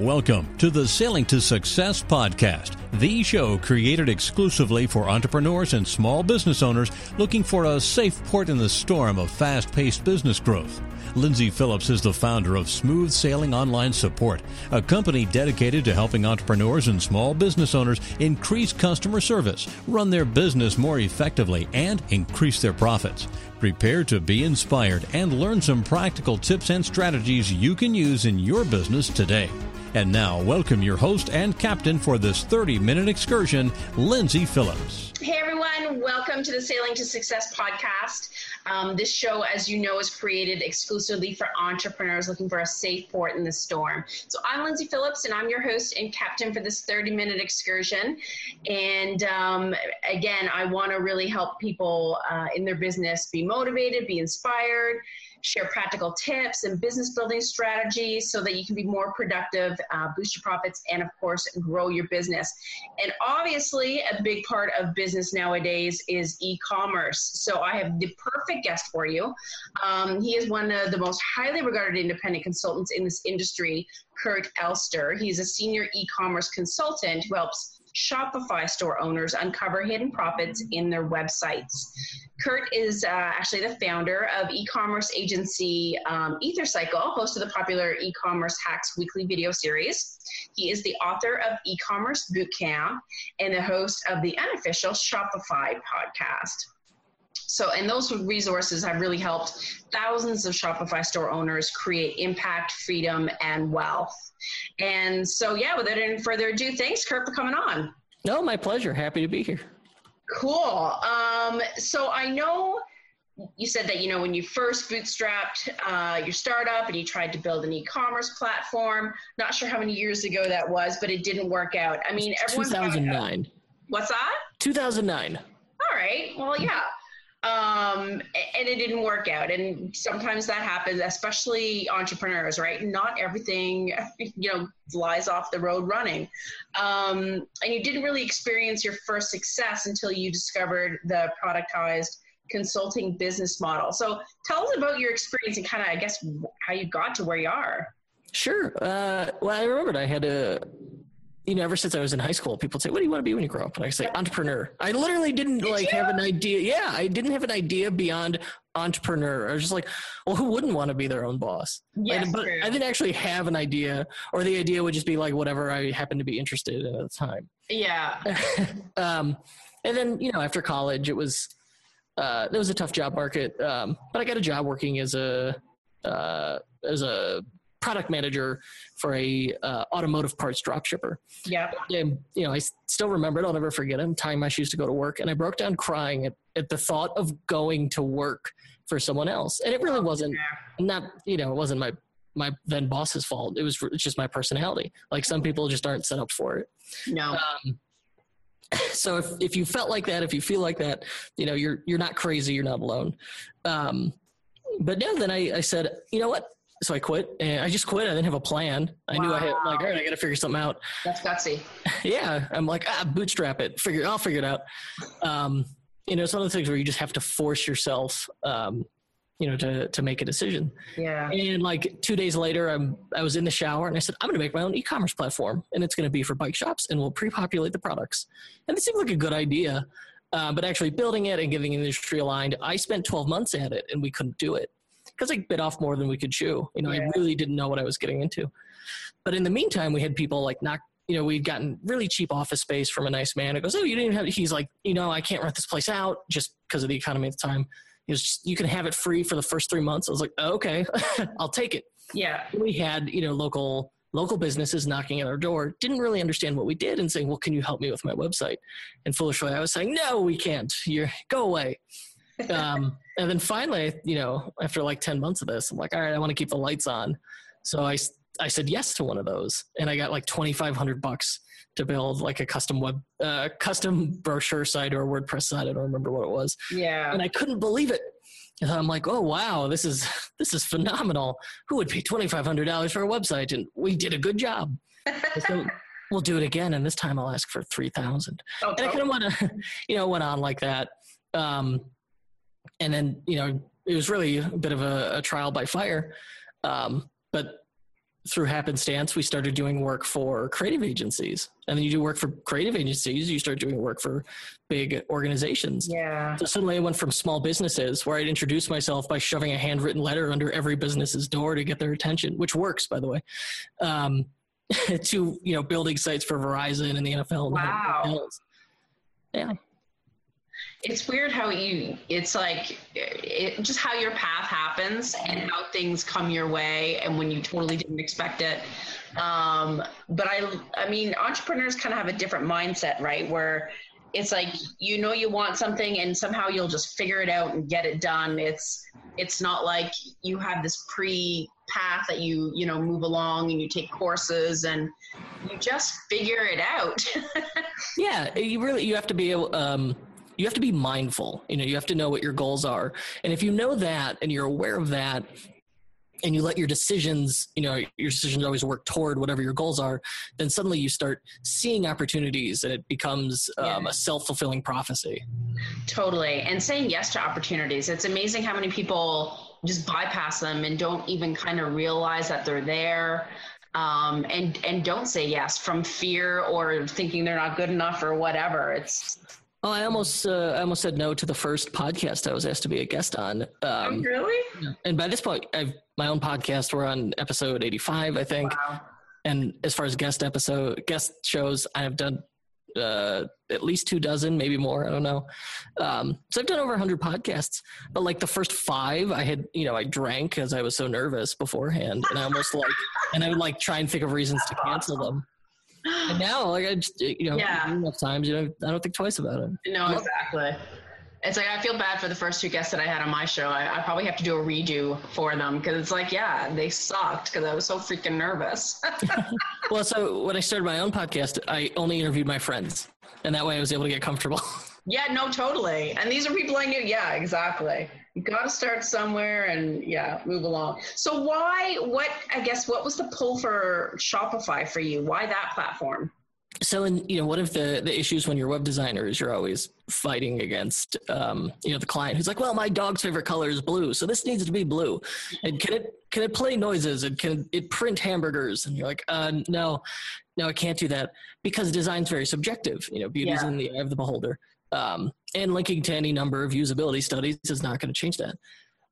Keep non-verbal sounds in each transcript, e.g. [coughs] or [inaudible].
Welcome to the Sailing to Success podcast, the show created exclusively for entrepreneurs and small business owners looking for a safe port in the storm of fast paced business growth. Lyndsay Phillips is the founder of Smooth Sailing Online Support, a company dedicated to helping entrepreneurs and small business owners increase customer service, run their business more effectively, and increase their profits. Prepare to be inspired and learn some practical tips and strategies you can use in your business today. And now, welcome your host and captain for this 30 minute excursion, Lyndsay Phillips. Hey everyone, welcome to the Sailing to Success podcast. Um, this show, as you know, is created exclusively for entrepreneurs looking for a safe port in the storm. So I'm Lyndsay Phillips, and I'm your host and captain for this 30 minute excursion. And um, again, I want to really help people uh, in their business be motivated, be inspired share practical tips and business building strategies so that you can be more productive, uh, boost your profits, and of course, grow your business. And obviously, a big part of business nowadays is e commerce. So I have the perfect guest for you. Um, he is one of the most highly regarded independent consultants in this industry, Kurt Elster. He's a senior e commerce consultant who helps Shopify store owners uncover hidden profits in their websites. Kurt is uh, actually the founder of e-commerce agency um, Ethercycle, host of the popular e-commerce hacks weekly video series. He is the author of E-commerce Bootcamp and the host of the unofficial Shopify podcast. So, and those resources have really helped thousands of Shopify store owners create impact, freedom, and wealth. And so, yeah, without any further ado, thanks, Kurt, for coming on. No, my pleasure. Happy to be here. Cool. Um, so I know you said that you know when you first bootstrapped uh, your startup and you tried to build an e-commerce platform. Not sure how many years ago that was, but it didn't work out. I mean, everyone. 2009. What's that? 2009. All right. Well, yeah um, and it didn't work out. And sometimes that happens, especially entrepreneurs, right? Not everything, [laughs] you know, flies off the road running. Um, and you didn't really experience your first success until you discovered the productized consulting business model. So tell us about your experience and kind of, I guess, how you got to where you are. Sure. Uh, well, I remembered I had a you know, ever since I was in high school, people say, "What do you want to be when you grow up?" And I say, "Entrepreneur." I literally didn't Did like you? have an idea. Yeah, I didn't have an idea beyond entrepreneur. I was just like, "Well, who wouldn't want to be their own boss?" Yes, but I didn't actually have an idea, or the idea would just be like whatever I happened to be interested in at the time. Yeah. [laughs] um, and then you know, after college, it was uh, it was a tough job market, um, but I got a job working as a uh, as a product manager for a uh, automotive parts dropshipper. Yeah. And, you know, I still remember it. I'll never forget it. tying my shoes to go to work. And I broke down crying at, at the thought of going to work for someone else. And it really wasn't not, you know, it wasn't my, my then boss's fault. It was just my personality. Like some people just aren't set up for it. No. Um, [coughs] so if, if you felt like that, if you feel like that, you know, you're, you're not crazy. You're not alone. Um, but no, then I, I said, you know what? So I quit and I just quit. I didn't have a plan. I wow. knew I had like, all right, I got to figure something out. That's gutsy. [laughs] yeah. I'm like, ah, bootstrap it. Figure, I'll figure it out. Um, you know, it's one of the things where you just have to force yourself, um, you know, to, to make a decision. Yeah. And like two days later, I'm, I was in the shower and I said, I'm going to make my own e-commerce platform and it's going to be for bike shops and we'll pre-populate the products. And it seemed like a good idea. Uh, but actually building it and getting industry aligned, I spent 12 months at it and we couldn't do it because I bit off more than we could chew. You know, yeah. I really didn't know what I was getting into. But in the meantime, we had people like knock. You know, we'd gotten really cheap office space from a nice man. It goes, oh, you didn't have. He's like, you know, I can't rent this place out just because of the economy at the time. He was, just, you can have it free for the first three months. I was like, oh, okay, [laughs] I'll take it. Yeah. We had, you know, local local businesses knocking at our door didn't really understand what we did and saying, "Well, can you help me with my website?" And foolishly, I was saying, "No, we can't. You go away." Um, and then finally, you know, after like 10 months of this, I'm like, all right, I want to keep the lights on. So I, I said yes to one of those and I got like 2,500 bucks to build like a custom web, uh, custom brochure site or WordPress site. I don't remember what it was. Yeah. And I couldn't believe it. And I'm like, oh wow, this is [laughs] this is phenomenal. Who would pay twenty five hundred dollars for a website? And we did a good job. so [laughs] we'll do it again, and this time I'll ask for three thousand. Oh, and I kind of want to, you know, went on like that. Um, and then you know it was really a bit of a, a trial by fire um, but through happenstance, we started doing work for creative agencies. And then you do work for creative agencies, you start doing work for big organizations. Yeah. So suddenly I went from small businesses where I'd introduce myself by shoving a handwritten letter under every business's door to get their attention, which works, by the way, um, [laughs] to, you know, building sites for Verizon and the NFL. And Wow. Yeah. It's weird how you it's like it, just how your path happens and how things come your way and when you totally didn't expect it. Um, but i i mean entrepreneurs kind of have a different mindset right? Where it's like you know you want something and somehow you'll just figure it out and get it done. It's it's not like you have this pre path that you you know move along and you take courses and you just figure it out. [laughs] Yeah, you really you have to be um you have to be mindful. You know, you have to know what your goals are. And if you know that and you're aware of that and you let your decisions, you know, your decisions always work toward whatever your goals are, then suddenly you start seeing opportunities and it becomes um, Yeah. a self-fulfilling prophecy. Totally. And saying yes to opportunities. It's amazing how many people just bypass them and don't even kind of realize that they're there. Um, and and don't say yes from fear or thinking they're not good enough or whatever. It's Oh, I almost uh, I almost said no to the first podcast I was asked to be a guest on. Um, really and by this point, I've my own podcast. We're on episode 85, I think. wow. and as far as guest episode guest shows i have done uh, at least two dozen maybe more i don't know um, so i've done over 100 podcasts but like the first five i had you know i drank because i was so nervous beforehand and i almost like and i would like try and think of reasons to cancel them and now like i just you know Yeah. enough times you know i don't think twice about it No, exactly. It's like I feel bad for the first two guests that I had on my show. I, I probably have to do a redo for them because it's like, yeah, they sucked because I was so freaking nervous. [laughs] well so when i started my own podcast i only interviewed my friends and that way i was able to get comfortable [laughs] Yeah, no, totally. And these are people I knew. Yeah, exactly. You got to start somewhere and yeah, move along. So why, what, I guess, what was the pull for Shopify for you? Why that platform? so in you know one of the the issues when you're a web designer is you're always fighting against um, you know the client who's like well my dog's favorite color is blue so this needs to be blue and can it can it play noises and can it print hamburgers and you're like uh, no no i can't do that because design's very subjective you know beauty's Yeah. in the eye of the beholder um, and linking to any number of usability studies is not going to change that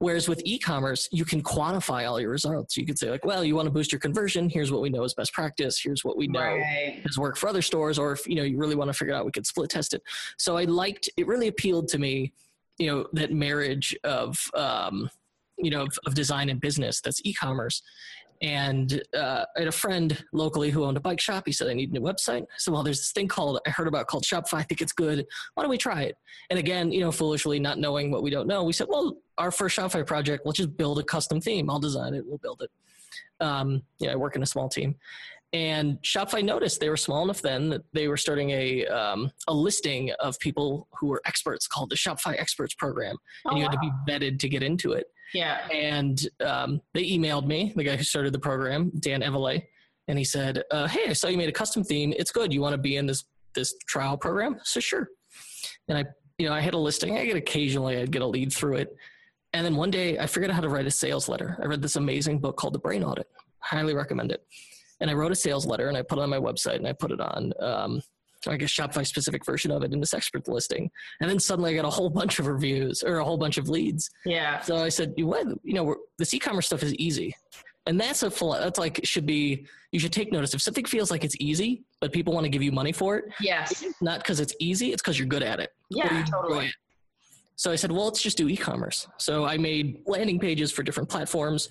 Whereas with e-commerce, you can quantify all your results. You could say like, well, you want to boost your conversion. Here's what we know is best practice. Here's what we know Right. has worked for other stores or if you know you really want to figure out we could split test it so i liked it really appealed to me you know that marriage of um, you know of, of design and business that's e-commerce and uh, i had a friend locally who owned a bike shop. He said i need a new website. So, well there's this thing called i heard about called shopify. I think it's good. Why don't we try it? And again you know foolishly not knowing what we don't know we said well our first shopify project let's just build a custom theme. I'll design it. We'll build it. Um, yeah i work in a small team. And Shopify noticed they were small enough then that they were starting a um, a listing of people who were experts called the Shopify Experts Program, and Oh, you had to be vetted to get into it. Yeah. And um, they emailed me, the guy who started the program, Dan Evele, and he said, uh, "Hey, I saw you made a custom theme. It's good. You want to be in this this trial program?" So sure. And I, you know, I had a listing. I get occasionally I'd get a lead through it, and then one day I figured out how to write a sales letter. I read this amazing book called The Brain Audit. Highly recommend it. And I wrote a sales letter and I put it on my website and I put it on. Um, I guess Shopify specific version of it in this expert listing. And then suddenly I got a whole bunch of reviews or a whole bunch of leads. Yeah. So I said, you what, you know, this e-commerce stuff is easy. And that's a full, that's like, should be, you should take notice. If something feels like it's easy, but people want to give you money for it, Yes. not because it's easy, it's because you're good at it. Yeah, totally. it. So I said, well, let's just do e-commerce. So I made landing pages for different platforms.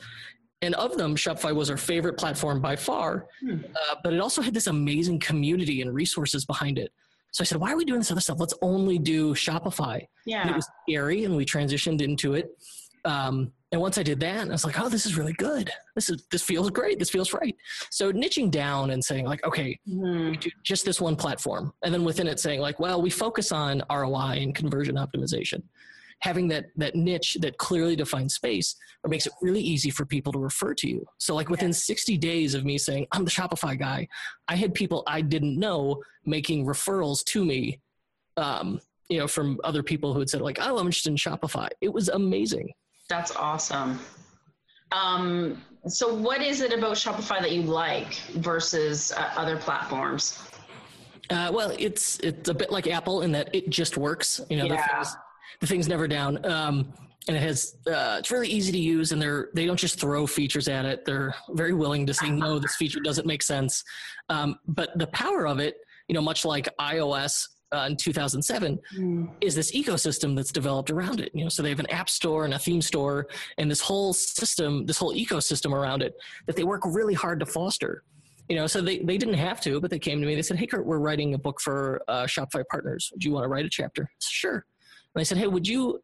And of them, Shopify was our favorite platform by far. Hmm. Uh, but it also had this amazing community and resources behind it. So I said, why are we doing this other stuff? Let's only do Shopify. And it was scary, and we transitioned into it. Um, and once I did that, I was like, "Oh, this is really good. This is this feels great. This feels right." So niching down and saying like, "Okay, we do just this one platform," and then within it saying like, "Well, we focus on ROI and conversion optimization." Having that that niche that clearly defined space makes it really easy for people to refer to you. So like within 60 days of me saying I'm the Shopify guy, I had people I didn't know making referrals to me um, you know, from other people who had said like, "Oh, I'm interested in Shopify." It was amazing. That's awesome. Um, So, what is it about Shopify that you like versus uh, other platforms? Uh, well, it's it's a bit like Apple in that it just works. You know, Yeah. The, thing's, never down, um, and it has uh, it's really easy to use, and they're they don't just throw features at it. They're very willing to say no, this feature doesn't make sense. Um, but the power of it, you know, much like iOS uh, in 2007, is this ecosystem that's developed around it. You know, so they have an app store and a theme store, and this whole system, this whole ecosystem around it that they work really hard to foster. You know, so they, they didn't have to, but they came to me. They said, "Hey, Kurt, we're writing a book for uh, Shopify partners. Do you want to write a chapter?" Said, Sure. And I said, "Hey, would you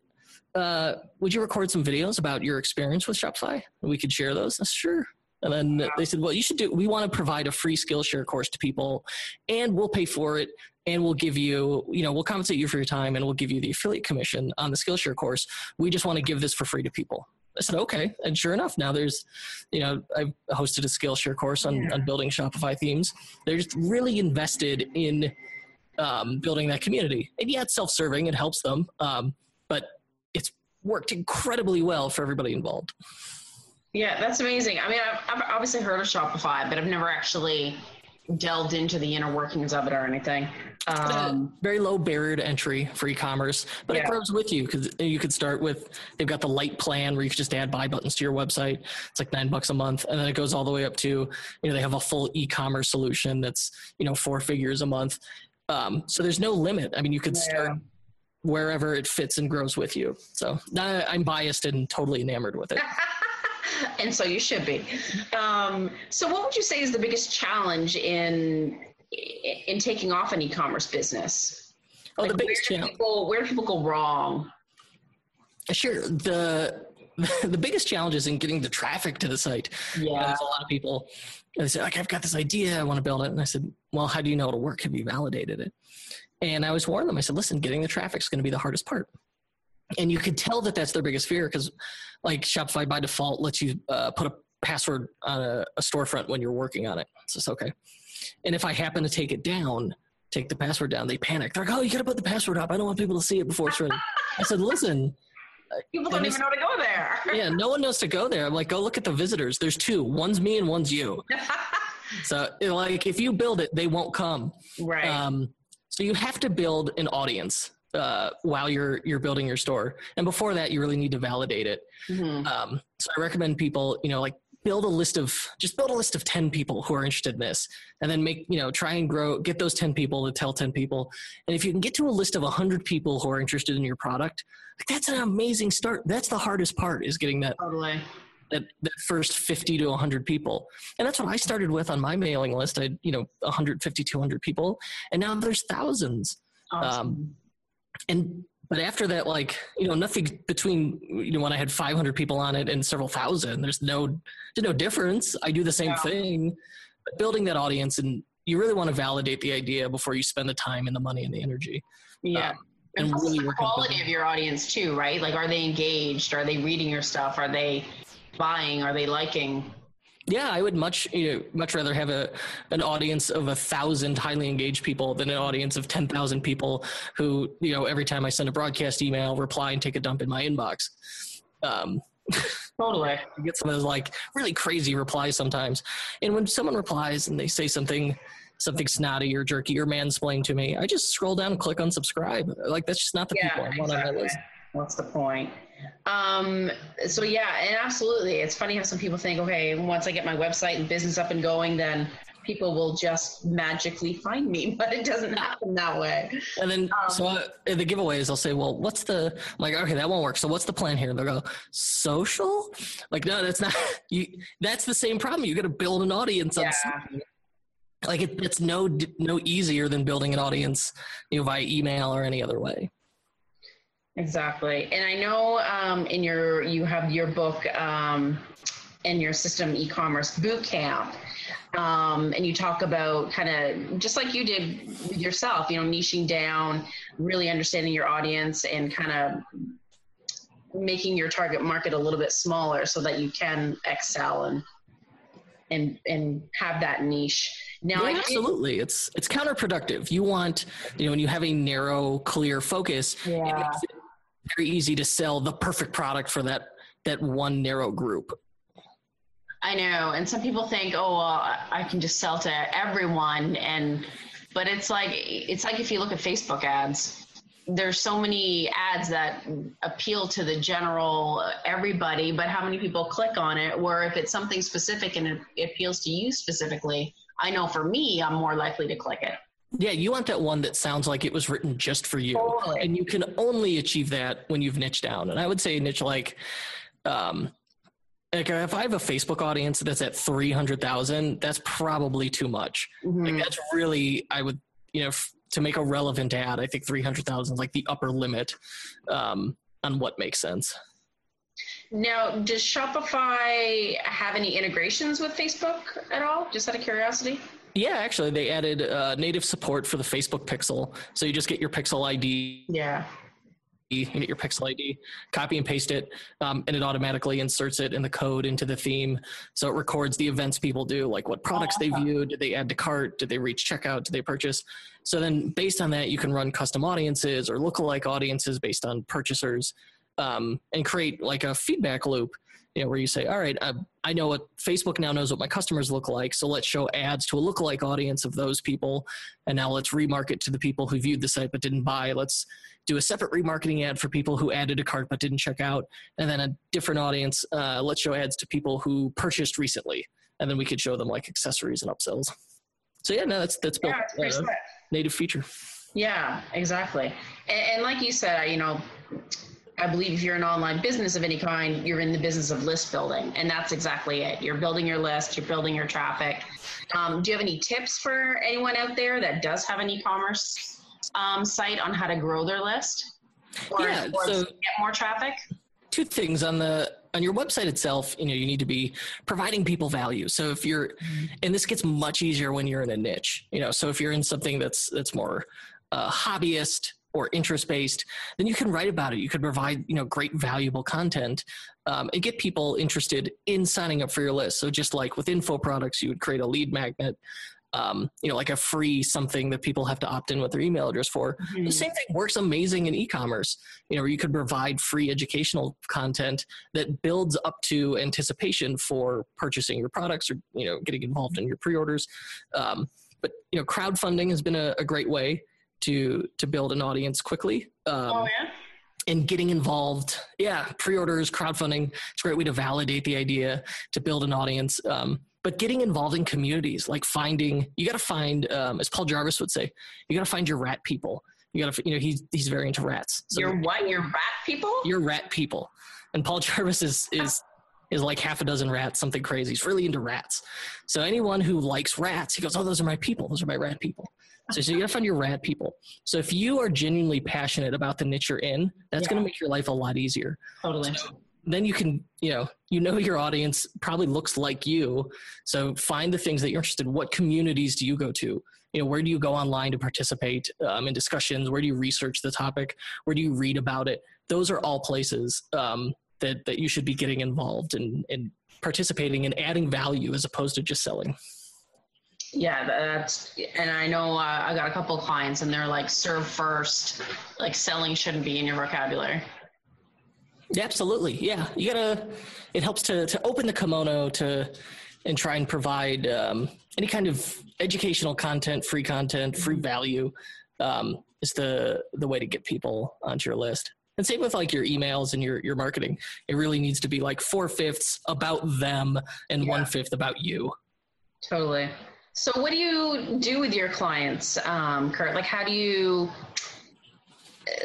uh, would you record some videos about your experience with Shopify? We could share those." I said, Sure. And then they said, "Well, you should do. We want to provide a free Skillshare course to people, and we'll pay for it, and we'll give you, you know, we'll compensate you for your time, and we'll give you the affiliate commission on the Skillshare course. We just want to give this for free to people." I said, "Okay." And sure enough, now there's, you know, I've hosted a Skillshare course on, Yeah. on building Shopify themes. They're just really invested in um, building that community, and yeah, it's self-serving. It helps them, um, but it's worked incredibly well for everybody involved. Yeah, that's amazing. I mean, I've, I've obviously heard of Shopify, but I've never actually delved into the inner workings of it or anything. Um, very low barrier to entry for e-commerce, but it grows with you because you could start with they've got the light plan where you can just add buy buttons to your website. It's like nine bucks a month, and then it goes all the way up to you know they have a full e-commerce solution that's you know four figures a month. Um, so there's no limit. I mean, you could start wherever it fits and grows with you. So I'm biased and totally enamored with it. [laughs] and so you should be. Um, so, what would you say is the biggest challenge in in taking off an e-commerce business? Oh, the biggest where do challenge. people where do people go wrong? Sure. The [laughs] the biggest challenge is in getting the traffic to the site. You know, Yeah. there's a lot of people. They say, like, I've got this idea, I want to build it. And I said, Well, how do you know it'll work? Have you validated it? And I was warned them. I said, Listen, getting the traffic is going to be the hardest part. And you could tell that that's their biggest fear because, like, Shopify by default lets you uh, put a password on a, a storefront when you're working on it. So it's okay. And if I happen to take it down, take the password down, they panic. They're like, Oh, you got to put the password up. I don't want people to see it before it's ready. I said, Listen, [laughs] People don't And even know to go there. [laughs] yeah, no one knows to go there. I'm like, go look at the visitors. There's two. One's me and one's you. [laughs] So, like, if you build it, they won't come. right. Um, so you have to build an audience uh, while you're you're building your store, and before that, you really need to validate it. Mhm. Um, so I recommend people, you know, like build a list of just build a list of 10 people who are interested in this and then make, you know, try and grow, get those 10 people to tell 10 people. And if you can get to a list of 100 people who are interested in your product, like that's an amazing start. That's the hardest part is getting that, Totally. that, that first 50 to 100 people. And that's what I started with on my mailing list. I, you know, 150, 200 people. And now there's thousands Awesome. um, and but after that like you know nothing between you know when i had 500 people on it and several thousand there's no there's no difference i do the same Yeah. thing but building that audience and you really want to validate the idea before you spend the time and the money and the energy yeah. um, and and really the quality of your audience too, right? Like, are they engaged? Are they reading your stuff? Are they buying? Are they liking? Yeah i would much you know much rather have a an audience of a thousand highly engaged people than an audience of 10,000 people who you know every time i send a broadcast email reply and take a dump in my inbox um, [laughs] Totally. you get some of those like really crazy replies sometimes. And when someone replies and they say something something snotty or jerky or mansplain to me, I just scroll down and click unsubscribe. Like that's just not the people I want on my list. What's the point? Um, so yeah, and absolutely. It's funny how some people think, okay, once I get my website and business up and going, then people will just magically find me, [laughs] but it doesn't happen that way. And then Um, so I, the giveaways, I'll say, well, what's the I'm like? Okay, that won't work. So what's the plan here? They'll go social. Like no, that's not [laughs] you. That's the same problem. You got to build an audience on Yeah. something. Like it, it's no no easier than building an audience, you know, via email or any other way. Exactly. And I know um, in your you have your book um, and your system e-commerce boot camp. Um, and you talk about kind of just like you did with yourself, you know, niching down, really understanding your audience and kind of making your target market a little bit smaller so that you can excel and and and have that niche. Now, Yeah, absolutely. It's it's counterproductive. You want, you know, when you have a narrow, clear focus, it Yeah. makes it very easy to sell the perfect product for that that one narrow group. I know, and some people think, oh, well, I can just sell to everyone, and but it's like it's like if you look at Facebook ads, there's so many ads that appeal to the general uh, everybody, but how many people click on it? Where if it's something specific and it appeals to you specifically, I know for me, I'm more likely to click it. Yeah, you want that one that sounds like it was written just for you. Totally. And you can only achieve that when you've niched down. And I would say niche like um like if I have a Facebook audience that's at 300,000, that's probably too much. Mhm. Like that's really I would, you know, f- to make a relevant ad, I think 300,000 is like the upper limit um on what makes sense. Now, does Shopify have any integrations with Facebook at all? Just out of curiosity. Yeah, actually they added uh, native support for the Facebook Pixel. So you just get your Pixel ID Yeah. you get your pixel id copy and paste it um, and it automatically inserts it in the code into the theme. So it records the events people do like what products they view did they add to cart? Did they reach checkout? Did they purchase? So then based on that you can run custom audiences or lookalike audiences based on purchasers um, and create like a feedback loop you know where you say all right I, I know what facebook now knows what my customers look like so let's show ads to a lookalike audience of those people and now let's remarket to the people who viewed the site but didn't buy let's do a separate remarketing ad for people who added a cart but didn't check out, and then a different audience. Uh, let's show ads to people who purchased recently, and then we could show them like accessories and upsells. So yeah, no, that's that's built Yeah, uh, native feature. Yeah, exactly. And, and like you said, you know, I believe if you're an online business of any kind, you're in the business of list building, and that's exactly it. You're building your list, you're building your traffic. Um, do you have any tips for anyone out there that does have an e-commerce um, site on how to grow their list or, Yeah, or so- get more traffic? two things on the on your website itself you know you need to be providing people value so if you're and this gets much easier when you're in a niche you know so if you're in something that's that's more uh, hobbyist or interest based then you can write about it. You could provide you know great valuable content um, and get people interested in signing up for your list. So just like with info products you would create a lead magnet um, you know like a free something that people have to opt in with their email address for. The same thing works amazing in e-commerce you know where you could provide free educational content that builds up to anticipation for purchasing your products or you know getting involved in your pre-orders. Um, but you know crowdfunding has been a, a great way to to build an audience quickly um, Oh yeah. and getting involved. Yeah pre-orders crowdfunding it's a great way to validate the idea to build an audience um, but getting involved in communities like finding you got to find um, as paul jarvis would say you got to find your rat people. You got to you know he's he's very into rats. So You're what? You're rat people? you're rat people. And paul [laughs] jarvis is is is like half a dozen rats something crazy. He's really into rats. So anyone who likes rats he goes oh those are my people. Those are my rat people so, so you gotta find your rad people. So if you are genuinely passionate about the niche you're in that's Yeah. gonna make your life a lot easier. Totally. then you can you know you know your audience probably looks like you. So find the things that you're interested in. What communities do you go to? You know where do you go online to participate um, in discussions? Where do you research the topic? Where do you read about it? Those are all places um, that that you should be getting involved in in participating and adding value as opposed to just selling Yeah, that's, and I know uh, I got a couple of clients and they're like, serve first, like selling shouldn't be in your vocabulary. Yeah, absolutely. Yeah, you gotta. It helps to to open the kimono to and try and provide um, any kind of educational content, free content, free value um, is the the way to get people onto your list. And same with like your emails and your your marketing. It really needs to be like four fifths about them and Yeah. one fifth about you. Totally. So, what do you do with your clients, um, Kurt? Like, how do you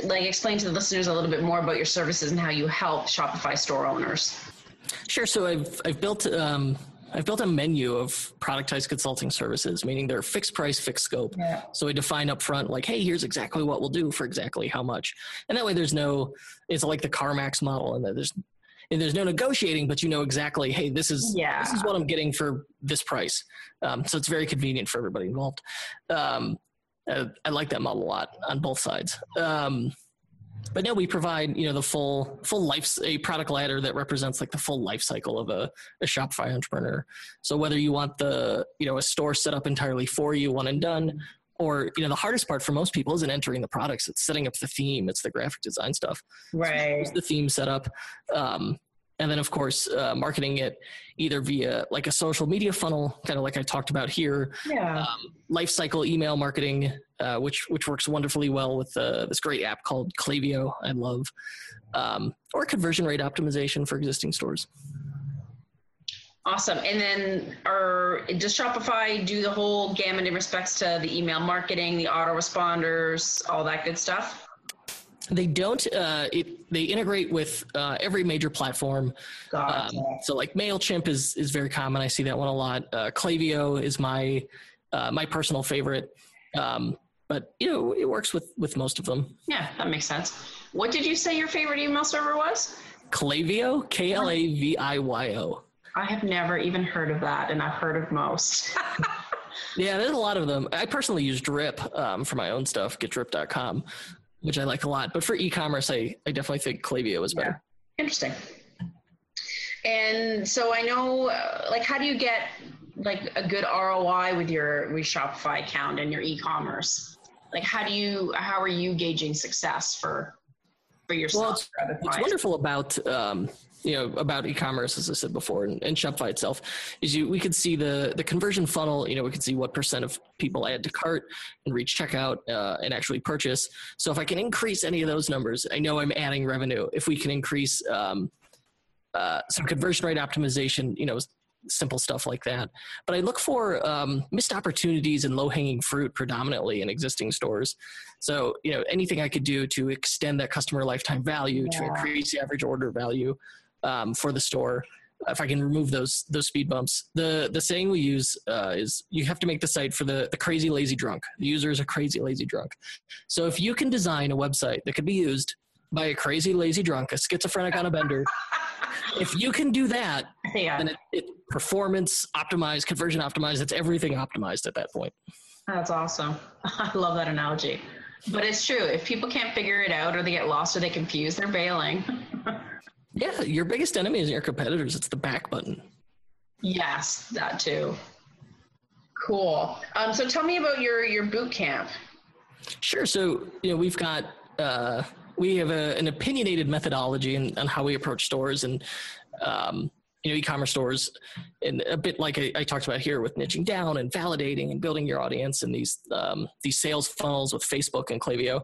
like explain to the listeners a little bit more about your services and how you help Shopify store owners? Sure. So I've I've built um, I've built a menu of productized consulting services, meaning they're fixed price, fixed scope. Yeah. So we define up front, like, hey, here's exactly what we'll do for exactly how much, and that way there's no, it's like the CarMax model, and there's and there's no negotiating, but you know exactly, hey, this is Yeah. this is what I'm getting for this price. Um, so it's very convenient for everybody involved. Um, uh, I like that model a lot on both sides. Um, but now we provide you know the full full life a product ladder that represents like the full life cycle of a, a shopify entrepreneur so whether you want the you know a store set up entirely for you one and done or you know the hardest part for most people isn't entering the products it's setting up the theme it's the graphic design stuff Right. Here's the theme setup um, and then of course uh, marketing it either via like a social media funnel kind of like i talked about here Yeah. um, life cycle email marketing uh, which which works wonderfully well with uh, this great app called Klaviyo i love um, or conversion rate optimization for existing stores Awesome. And then, or does Shopify do the whole gamut in respects to the email marketing, the autoresponders, all that good stuff? they don't uh, it, they integrate with uh, every major platform Gotcha. Um, so like Mailchimp is is very common. I see that one a lot. Uh, Klaviyo is my uh, my personal favorite, um, but you know it works with with most of them. yeah, that makes sense. What did you say your favorite email server was? Klaviyo, K L A V I Y O. I have never even heard of that, and I've heard of most. [laughs] Yeah, there's a lot of them. I personally use Drip um, for my own stuff, getdrip.com, which I like a lot. But for e-commerce, I, I definitely think Klaviyo is better. Interesting. And so I know, uh, like, how do you get like a good ROI with your with Shopify account and your e-commerce? Like, how do you how are you gauging success for for yourself? Well, what's wonderful about um, you know about e-commerce, as I said before, and, and Shopify itself, is you we could see the the conversion funnel. You know, we could see what percent of people add to cart and reach checkout uh, and actually purchase. So if I can increase any of those numbers, I know I'm adding revenue. If we can increase um, uh, some conversion rate optimization, you know, simple stuff like that. But I look for um, missed opportunities and low hanging fruit predominantly in existing stores. So, you know, anything I could do to extend that customer lifetime value, to increase the average order value um, for the store. If I can remove those those speed bumps, the the saying we use uh, is you have to make the site for the the crazy lazy drunk. The user is a crazy lazy drunk. So if you can design a website that could be used by a crazy lazy drunk, a schizophrenic on a bender, [laughs] if you can do that, yeah, then it, it performance optimized, conversion optimized. It's everything optimized at that point. that's awesome. [laughs] I love that analogy. But it's true. If people can't figure it out, or they get lost, or they confused, they're bailing. [laughs] Yeah, your biggest enemy isn't your competitors; it's the back button. yes, that too. Cool. Um, so tell me about your your boot camp. Sure. So you know we've got uh, we have a, an opinionated methodology on how we approach stores and um, you know e-commerce stores, and a bit like I, I talked about here with niching down and validating and building your audience and these um, these sales funnels with Facebook and Klaviyo.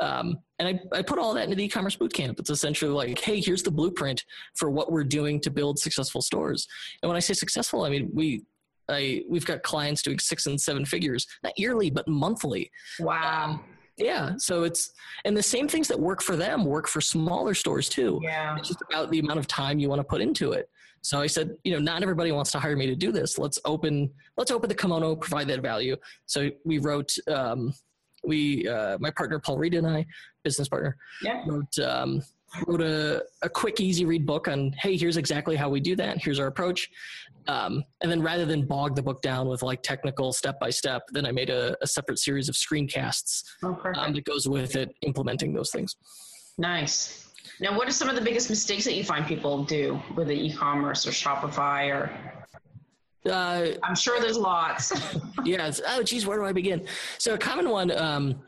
Um, and I, I put all that into the e-commerce bootcamp. It's essentially like, hey, here's the blueprint for what we're doing to build successful stores. And when I say successful, I mean we. I, we've got clients doing six and seven figures, not yearly, but monthly. Wow. Yeah. So it's, and the same things that work for them work for smaller stores too. Yeah. It's just about the amount of time you want to put into it. So I said, you know, not everybody wants to hire me to do this. Let's open, let's open the kimono, provide that value. So we wrote, um, we, uh, my partner Paul Reed and I, business partner, Yeah. wrote, um, wrote a, a quick, easy read book on, hey, here's exactly how we do that. Here's our approach. Um, and then rather than bog the book down with like technical step by step, then I made a, a separate series of screencasts Oh, um, that goes with it, implementing those things. Nice. Now, what are some of the biggest mistakes that you find people do with the e-commerce or Shopify? Or Uh, I'm sure there's lots. [laughs] yeah. It's, oh, geez, where do I begin? So a common one um,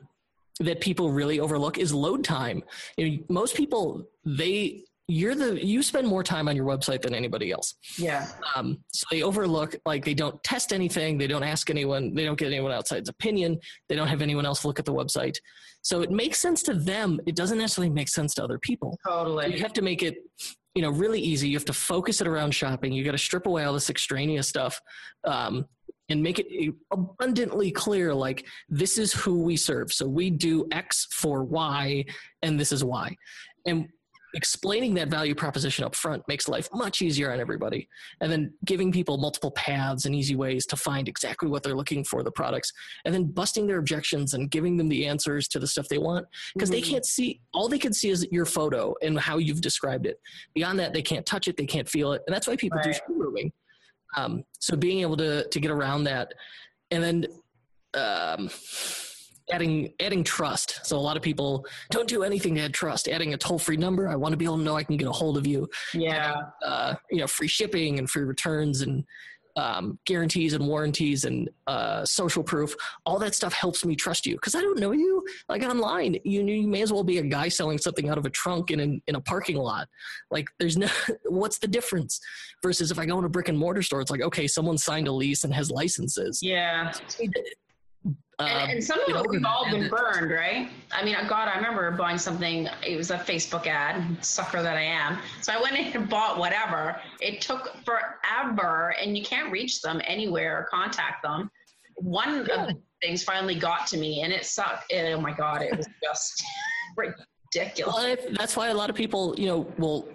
that people really overlook is load time. You know, most people they you're the you spend more time on your website than anybody else. yeah. Um, so they overlook like they don't test anything, they don't ask anyone, they don't get anyone outside's opinion, they don't have anyone else look at the website. So it makes sense to them. It doesn't necessarily make sense to other people. Totally. You have to make it you know really easy you have to focus it around shopping you got to strip away all this extraneous stuff um, and make it abundantly clear like this is who we serve so we do x for y and this is why and explaining that value proposition up front makes life much easier on everybody and then giving people multiple paths and easy ways to find exactly what they're looking for the products and then busting their objections and giving them the answers to the stuff they want because they Mhm. can't see all they can see is your photo and how you've described it beyond that they can't touch it they can't feel it and that's why people do Right. showrooming um, so being able to to get around that and then um, adding adding trust so a lot of people don't do anything to add trust adding a toll-free number i want to be able to know i can get a hold of you Yeah. uh, you know free shipping and free returns and um, guarantees and warranties and uh, social proof. All that stuff helps me trust you because I don't know you. Like online, you, you may as well be a guy selling something out of a trunk in, in, in a parking lot. Like, there's no, [laughs] what's the difference? Versus if I go in a brick and mortar store, it's like, okay, someone signed a lease and has licenses. Yeah. And, um, and, some of it we've all been burned, right? I mean, God, I remember buying something. It was a Facebook ad, sucker that I am. So I went in and bought whatever. It took forever, and you can't reach them anywhere or contact them. One yeah. of the things finally got to me, and it sucked. And, oh my God, it was just [laughs] ridiculous. Well, that's why a lot of people, you know, will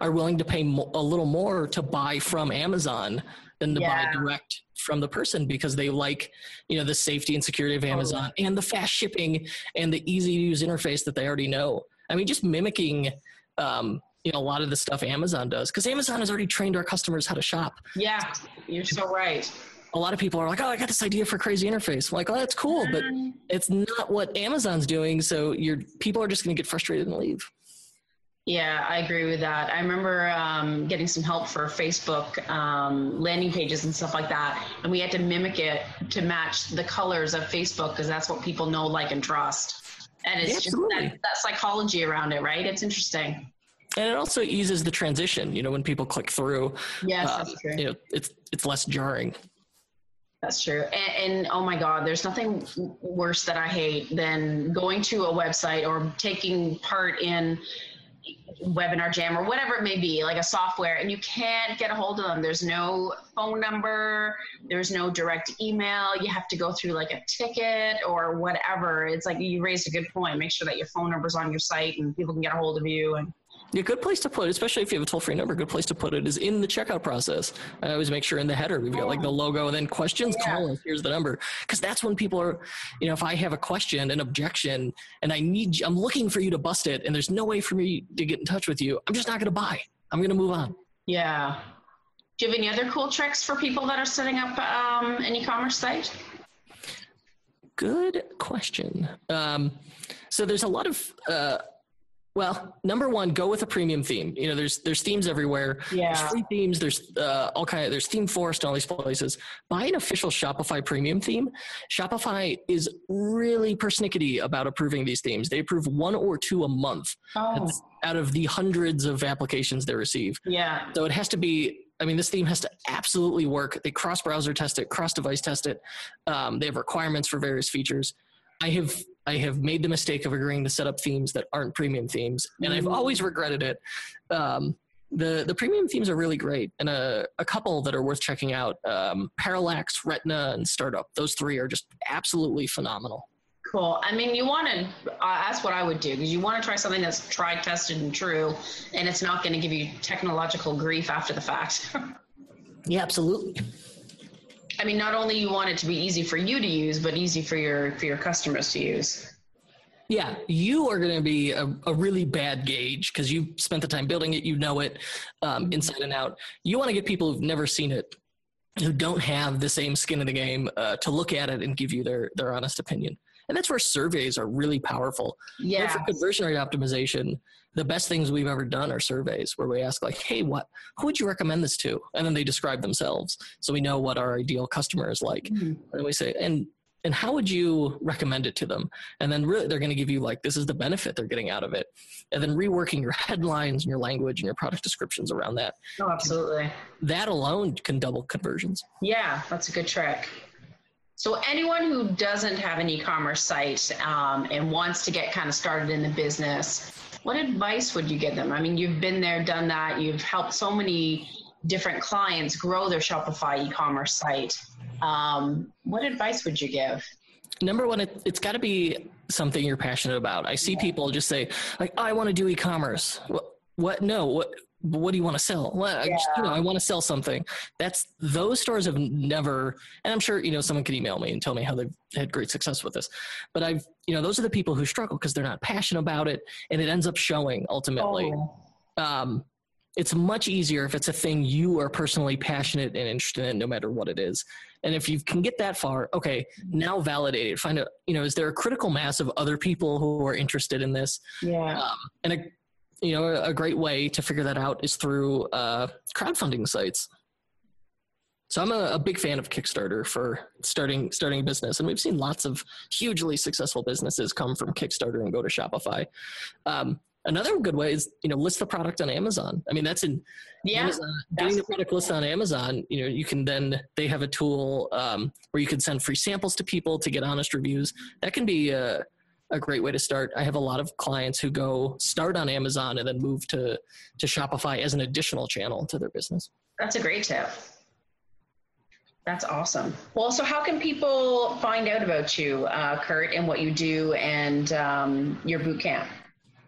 are willing to pay mo- a little more to buy from Amazon than to yeah. buy direct from the person because they like you know the safety and security of Amazon and the fast shipping and the easy to use interface that they already know. I mean, just mimicking. Um, you know a lot of the stuff Amazon does because Amazon has already trained our customers how to shop. Yeah, you're so right. A lot of people are like, "Oh, I got this idea for crazy interface." I'm like, "Oh, that's cool," but mm. it's not what Amazon's doing. So your people are just going to get frustrated and leave. Yeah, I agree with that. I remember um, getting some help for Facebook um, landing pages and stuff like that, and we had to mimic it to match the colors of Facebook because that's what people know, like, and trust. And it's yeah, just that, that psychology around it, right? It's interesting and it also eases the transition you know when people click through yes that's true. you know it's it's less jarring that's true and, and, oh my god there's nothing worse that i hate than going to a website or taking part in webinar jam or whatever it may be like a software and you can't get a hold of them there's no phone number there's no direct email. You have to go through like a ticket or whatever. It's like you raised a good point. Make sure that your phone number's on your site and people can get a hold of you and a good place to put it, especially if you have a toll free number, a good place to put it is in the checkout process. I always make sure in the header we've got like the logo and then questions, yeah. call us, here's the number. Because that's when people are, you know, if I have a question, an objection, and I need, I'm looking for you to bust it, and there's no way for me to get in touch with you, I'm just not going to buy. I'm going to move on. Yeah. Do you have any other cool tricks for people that are setting up um, an e commerce site? Good question. Um, so there's a lot of, uh, well, number one, go with a premium theme. You know, there's there's themes everywhere. Yeah. There's free themes. There's uh, all kind of there's theme forest and all these places. Buy an official Shopify premium theme. Shopify is really persnickety about approving these themes. They approve one or two a month oh. out of the hundreds of applications they receive. Yeah. So it has to be. I mean, this theme has to absolutely work. They cross browser test it, cross device test it. Um, they have requirements for various features. I have I have made the mistake of agreeing to set up themes that aren't premium themes, and I've always regretted it. Um, the the premium themes are really great, and a, a couple that are worth checking out: um, Parallax, Retina, and Startup. Those three are just absolutely phenomenal. Cool. I mean, you want to, uh, that's what I would do because you want to try something that's tried, tested, and true, and it's not going to give you technological grief after the fact. [laughs] yeah, absolutely. I mean, not only you want it to be easy for you to use, but easy for your for your customers to use. Yeah, you are going to be a, a, really bad gauge because you spent the time building it. You know it um, inside and out. You want to get people who've never seen it, who don't have the same skin in the game, uh, to look at it and give you their their honest opinion. And that's where surveys are really powerful. Yeah. For conversion rate optimization, the best things we've ever done are surveys where we ask like, hey, what who would you recommend this to? And then they describe themselves. So we know what our ideal customer is like. Mm-hmm. And we say, and and how would you recommend it to them and then really they're going to give you like this is the benefit they're getting out of it and then reworking your headlines and your language and your product descriptions around that oh absolutely that alone can double conversions yeah that's a good trick so anyone who doesn't have an e-commerce site um, and wants to get kind of started in the business, what advice would you give them? I mean, you've been there, done that. You've helped so many different clients grow their Shopify e-commerce site. Um, what advice would you give? Number one, it, has got to be something you're passionate about. I see people just say, like, I want to do e-commerce. What? what? No. What? What do you want to sell? Well, yeah. I, just, you know, I want to sell something. That's those stores have never, and I'm sure you know someone could email me and tell me how they've had great success with this. But I've, you know, those are the people who struggle because they're not passionate about it, and it ends up showing ultimately. Oh. Um, it's much easier if it's a thing you are personally passionate and interested in, no matter what it is. And if you can get that far, okay, now validate it. Find out, you know, is there a critical mass of other people who are interested in this? Yeah. Um, and a you know, a great way to figure that out is through uh, crowdfunding sites. So I'm a, a, big fan of Kickstarter for starting starting a business, and we've seen lots of hugely successful businesses come from Kickstarter and go to Shopify. Um, another good way is you know list the product on Amazon. I mean that's in yeah Amazon, getting the product listed on Amazon. You know you can then they have a tool um, where you can send free samples to people to get honest reviews. That can be a, a great way to start. I have a lot of clients who go start on Amazon and then move to to Shopify as an additional channel to their business. That's a great tip. That's awesome. Well, so how can people find out about you, uh, Kurt, and what you do and um, your boot camp?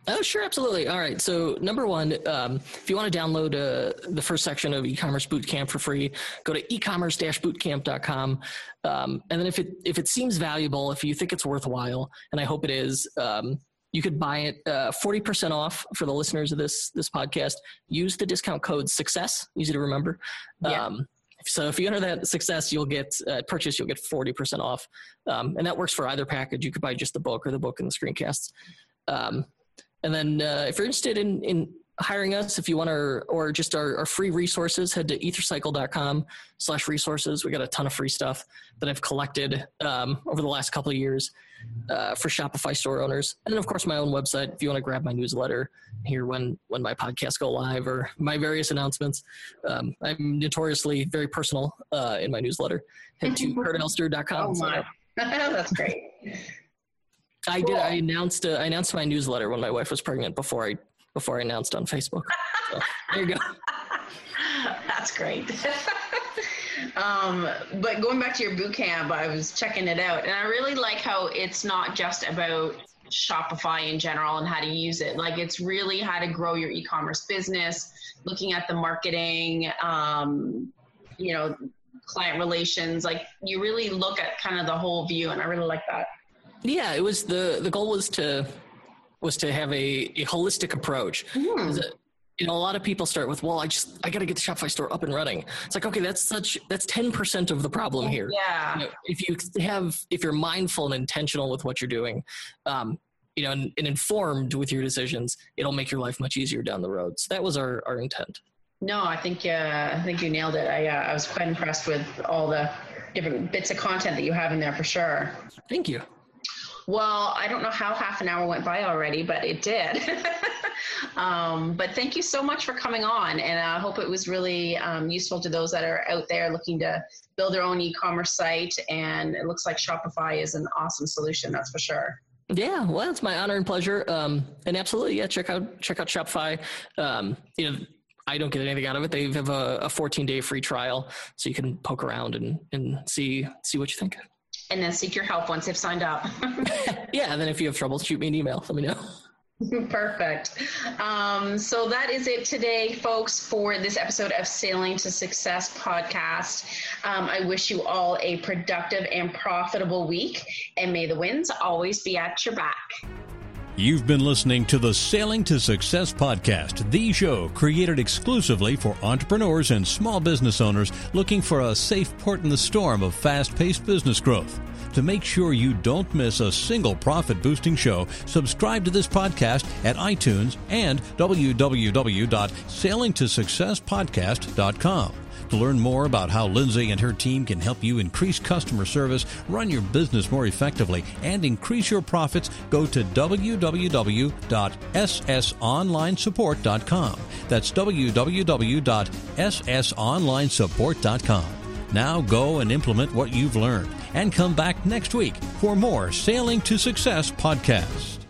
Oh, sure, absolutely. All right. So, number one, um, if you want to download uh, the first section of e-commerce bootcamp for free, go to ecommerce-bootcamp.com. Um, and then, if it if it seems valuable, if you think it's worthwhile, and I hope it is, um, you could buy it uh, forty uh, percent off for the listeners of this this podcast. Use the discount code Success. Easy to remember. Yeah. Um, so if you enter that success, you'll get uh, purchase. You'll get forty percent off, um, and that works for either package. You could buy just the book or the book and the screencasts. Um, and then uh, if you're interested in in hiring us, if you want our or just our, our free resources, head to ethercycle.com slash resources. We got a ton of free stuff that I've collected um, over the last couple of years uh, for Shopify store owners, and then of course my own website. If you want to grab my newsletter, hear when when my podcasts go live or my various announcements, um, I'm notoriously very personal uh, in my newsletter. Head to [laughs] kurtelster.com. Oh my, [laughs] that's great. I did. I announced. Uh, I announced my newsletter when my wife was pregnant before I before I announced on Facebook. So, there you go. [laughs] That's great. [laughs] um, but going back to your boot camp, I was checking it out, and I really like how it's not just about Shopify in general and how to use it. Like it's really how to grow your e-commerce business, looking at the marketing, um, you know, client relations. Like you really look at kind of the whole view, and I really like that. Yeah, it was the the goal was to was to have a, a holistic approach. Mm. you know, a lot of people start with, well, I just I got to get the Shopify store up and running. It's like, okay, that's such that's ten percent of the problem here. Yeah. You know, if you have if you're mindful and intentional with what you're doing, um, you know, and, and, informed with your decisions, it'll make your life much easier down the road. So that was our our intent. No, I think uh, I think you nailed it. I uh, I was quite impressed with all the different bits of content that you have in there for sure. Thank you. Well, I don't know how half an hour went by already, but it did. [laughs] um, but thank you so much for coming on, and I hope it was really um, useful to those that are out there looking to build their own e-commerce site. And it looks like Shopify is an awesome solution, that's for sure. Yeah, well, it's my honor and pleasure. Um, and absolutely, yeah, check out check out Shopify. Um, you know, I don't get anything out of it. They have a, a 14 day free trial, so you can poke around and and see see what you think and then seek your help once they've signed up. [laughs] yeah, and then if you have trouble, shoot me an email. Let me know. Perfect. Um, so that is it today, folks, for this episode of Sailing to Success podcast. Um, I wish you all a productive and profitable week, and may the winds always be at your back. You've been listening to the Sailing to Success podcast, the show created exclusively for entrepreneurs and small business owners looking for a safe port in the storm of fast paced business growth. To make sure you don't miss a single profit boosting show, subscribe to this podcast at iTunes and www.sailingtosuccesspodcast.com. To learn more about how Lyndsay and her team can help you increase customer service, run your business more effectively, and increase your profits, go to www.ssonlinesupport.com. That's www.ssonlinesupport.com. Now go and implement what you've learned and come back next week for more Sailing to Success podcasts.